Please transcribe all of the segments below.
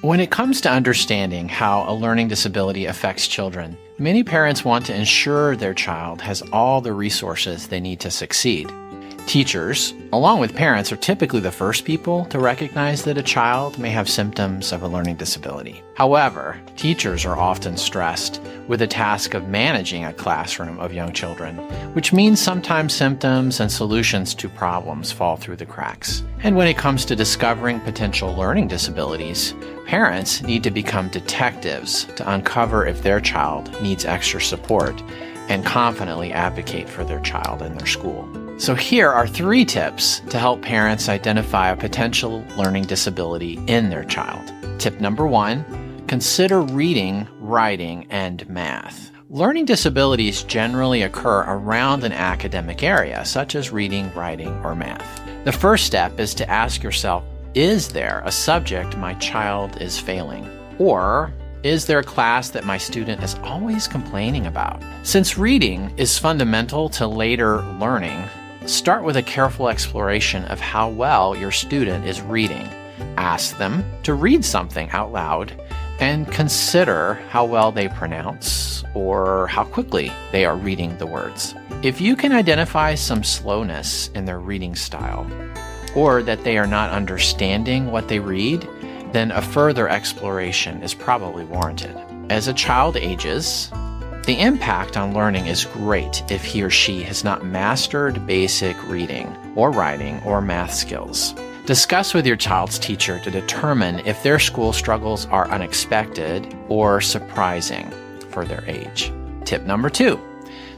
When it comes to understanding how a learning disability affects children, many parents want to ensure their child has all the resources they need to succeed. Teachers, along with parents, are typically the first people to recognize that a child may have symptoms of a learning disability. However, teachers are often stressed with the task of managing a classroom of young children, which means sometimes symptoms and solutions to problems fall through the cracks. And when it comes to discovering potential learning disabilities, parents need to become detectives to uncover if their child needs extra support and confidently advocate for their child in their school. So, here are three tips to help parents identify a potential learning disability in their child. Tip number one consider reading, writing, and math. Learning disabilities generally occur around an academic area, such as reading, writing, or math. The first step is to ask yourself Is there a subject my child is failing? Or is there a class that my student is always complaining about? Since reading is fundamental to later learning, Start with a careful exploration of how well your student is reading. Ask them to read something out loud and consider how well they pronounce or how quickly they are reading the words. If you can identify some slowness in their reading style or that they are not understanding what they read, then a further exploration is probably warranted. As a child ages, the impact on learning is great if he or she has not mastered basic reading or writing or math skills. Discuss with your child's teacher to determine if their school struggles are unexpected or surprising for their age. Tip number two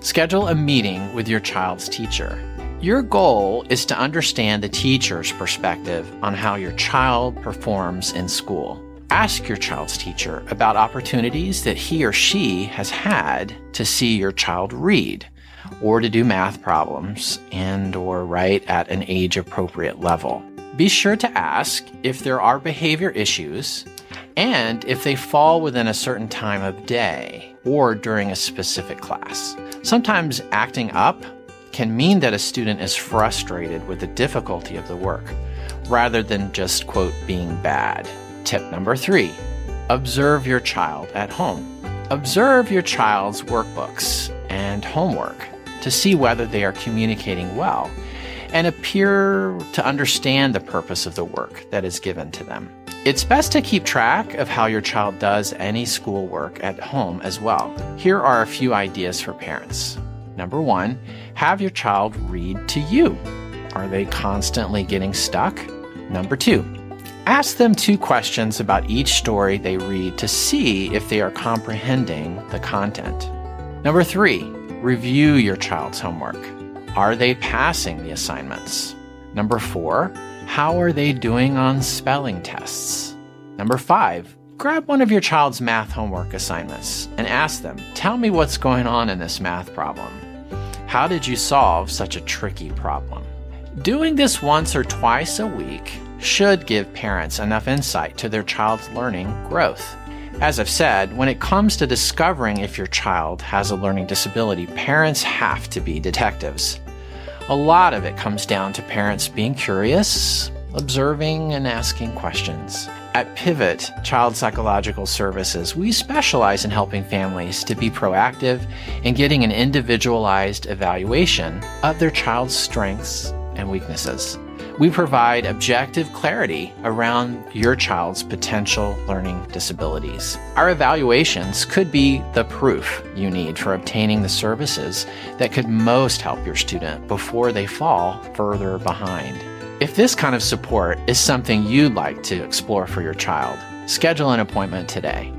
schedule a meeting with your child's teacher. Your goal is to understand the teacher's perspective on how your child performs in school. Ask your child's teacher about opportunities that he or she has had to see your child read or to do math problems and or write at an age appropriate level. Be sure to ask if there are behavior issues and if they fall within a certain time of day or during a specific class. Sometimes acting up can mean that a student is frustrated with the difficulty of the work rather than just, quote, being bad. Tip number three observe your child at home. Observe your child's workbooks and homework to see whether they are communicating well and appear to understand the purpose of the work that is given to them. It's best to keep track of how your child does any schoolwork at home as well. Here are a few ideas for parents. Number one, have your child read to you. Are they constantly getting stuck? Number two, Ask them two questions about each story they read to see if they are comprehending the content. Number three, review your child's homework. Are they passing the assignments? Number four, how are they doing on spelling tests? Number five, grab one of your child's math homework assignments and ask them, Tell me what's going on in this math problem. How did you solve such a tricky problem? Doing this once or twice a week should give parents enough insight to their child's learning growth. As I've said, when it comes to discovering if your child has a learning disability, parents have to be detectives. A lot of it comes down to parents being curious, observing, and asking questions. At Pivot Child Psychological Services, we specialize in helping families to be proactive in getting an individualized evaluation of their child's strengths and weaknesses. We provide objective clarity around your child's potential learning disabilities. Our evaluations could be the proof you need for obtaining the services that could most help your student before they fall further behind. If this kind of support is something you'd like to explore for your child, schedule an appointment today.